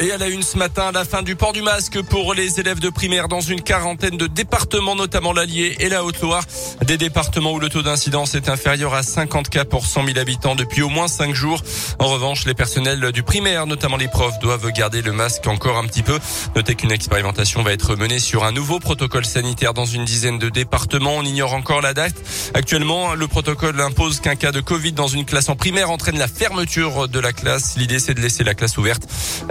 Et à la une ce matin, la fin du port du masque pour les élèves de primaire dans une quarantaine de départements, notamment l'Allier et la Haute-Loire. Des départements où le taux d'incidence est inférieur à 50 cas pour 100 000 habitants depuis au moins 5 jours. En revanche, les personnels du primaire, notamment les profs, doivent garder le masque encore un petit peu. Notez qu'une expérimentation va être menée sur un nouveau protocole sanitaire dans une dizaine de départements. On ignore encore la date. Actuellement, le protocole impose qu'un cas de Covid dans une classe en primaire entraîne la fermeture de la classe. L'idée, c'est de laisser la classe ouverte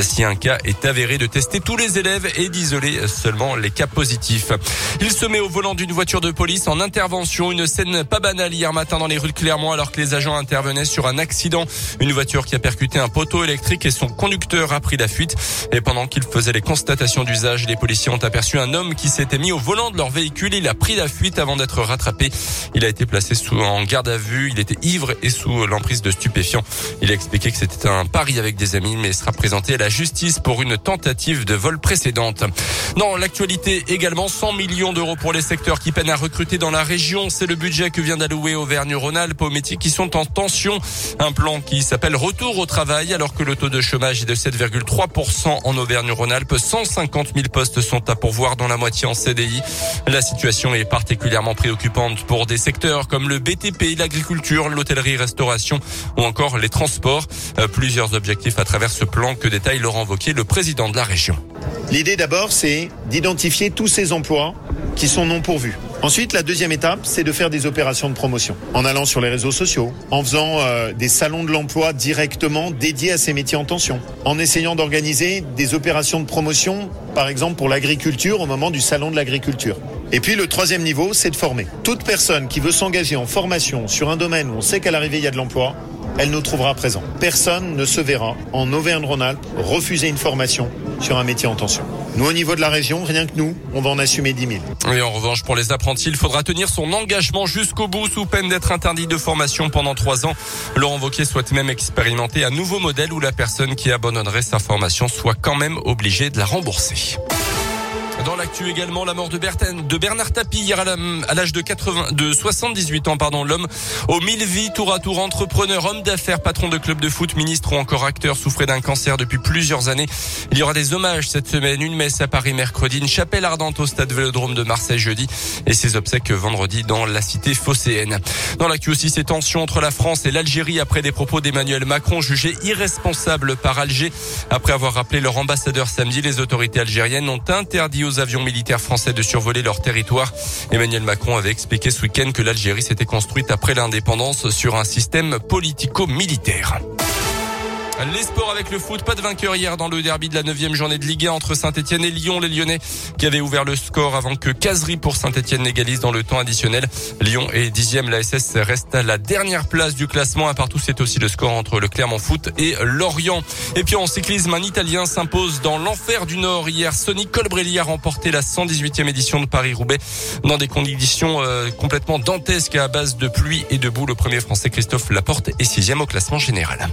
si cas est avéré de tester tous les élèves et d'isoler seulement les cas positifs. Il se met au volant d'une voiture de police en intervention. Une scène pas banale hier matin dans les rues de Clermont alors que les agents intervenaient sur un accident. Une voiture qui a percuté un poteau électrique et son conducteur a pris la fuite. Et pendant qu'il faisait les constatations d'usage, les policiers ont aperçu un homme qui s'était mis au volant de leur véhicule. Il a pris la fuite avant d'être rattrapé. Il a été placé sous en garde à vue. Il était ivre et sous l'emprise de stupéfiants. Il a expliqué que c'était un pari avec des amis, mais sera présenté à la justice pour une tentative de vol précédente. Dans l'actualité également, 100 millions d'euros pour les secteurs qui peinent à recruter dans la région. C'est le budget que vient d'allouer Auvergne-Rhône-Alpes aux métiers qui sont en tension. Un plan qui s'appelle Retour au travail alors que le taux de chômage est de 7,3% en Auvergne-Rhône-Alpes. 150 000 postes sont à pourvoir dans la moitié en CDI. La situation est particulièrement préoccupante pour des secteurs comme le BTP, l'agriculture, l'hôtellerie-restauration ou encore les transports. Euh, plusieurs objectifs à travers ce plan que détaille Laurent le président de la région. L'idée d'abord, c'est d'identifier tous ces emplois qui sont non pourvus. Ensuite, la deuxième étape, c'est de faire des opérations de promotion en allant sur les réseaux sociaux, en faisant euh, des salons de l'emploi directement dédiés à ces métiers en tension, en essayant d'organiser des opérations de promotion, par exemple pour l'agriculture au moment du salon de l'agriculture. Et puis le troisième niveau, c'est de former. Toute personne qui veut s'engager en formation sur un domaine où on sait qu'à l'arrivée il y a de l'emploi, elle nous trouvera présent. Personne ne se verra en Auvergne-Rhône-Alpes refuser une formation sur un métier en tension. Nous, au niveau de la région, rien que nous, on va en assumer 10 000. Et en revanche, pour les apprentis, il faudra tenir son engagement jusqu'au bout sous peine d'être interdit de formation pendant trois ans. Laurent Wauquiez souhaite même expérimenter un nouveau modèle où la personne qui abandonnerait sa formation soit quand même obligée de la rembourser. Dans l'actu également, la mort de, de Bernard Tapie hier à l'âge de 80, de 78 ans, pardon, l'homme aux mille vies, tour à tour entrepreneur, homme d'affaires, patron de club de foot, ministre ou encore acteur, souffrait d'un cancer depuis plusieurs années. Il y aura des hommages cette semaine, une messe à Paris mercredi, une chapelle ardente au stade Vélodrome de Marseille jeudi et ses obsèques vendredi dans la cité phocéenne. Dans l'actu aussi, ces tensions entre la France et l'Algérie après des propos d'Emmanuel Macron jugés irresponsables par Alger. Après avoir rappelé leur ambassadeur samedi, les autorités algériennes ont interdit avions militaires français de survoler leur territoire. Emmanuel Macron avait expliqué ce week-end que l'Algérie s'était construite après l'indépendance sur un système politico-militaire. Les sports avec le foot, pas de vainqueur hier dans le derby de la 9 journée de Ligue 1 entre Saint-Etienne et Lyon. Les Lyonnais qui avaient ouvert le score avant que Casery pour Saint-Etienne n'égalise dans le temps additionnel. Lyon est dixième, la SS reste à la dernière place du classement. À partout, c'est aussi le score entre le Clermont Foot et Lorient. Et puis en cyclisme, un Italien s'impose dans l'enfer du Nord hier. Sonny Colbrelli a remporté la 118e édition de Paris-Roubaix dans des conditions euh, complètement dantesques à base de pluie et de boue. Le premier français Christophe Laporte est sixième au classement général.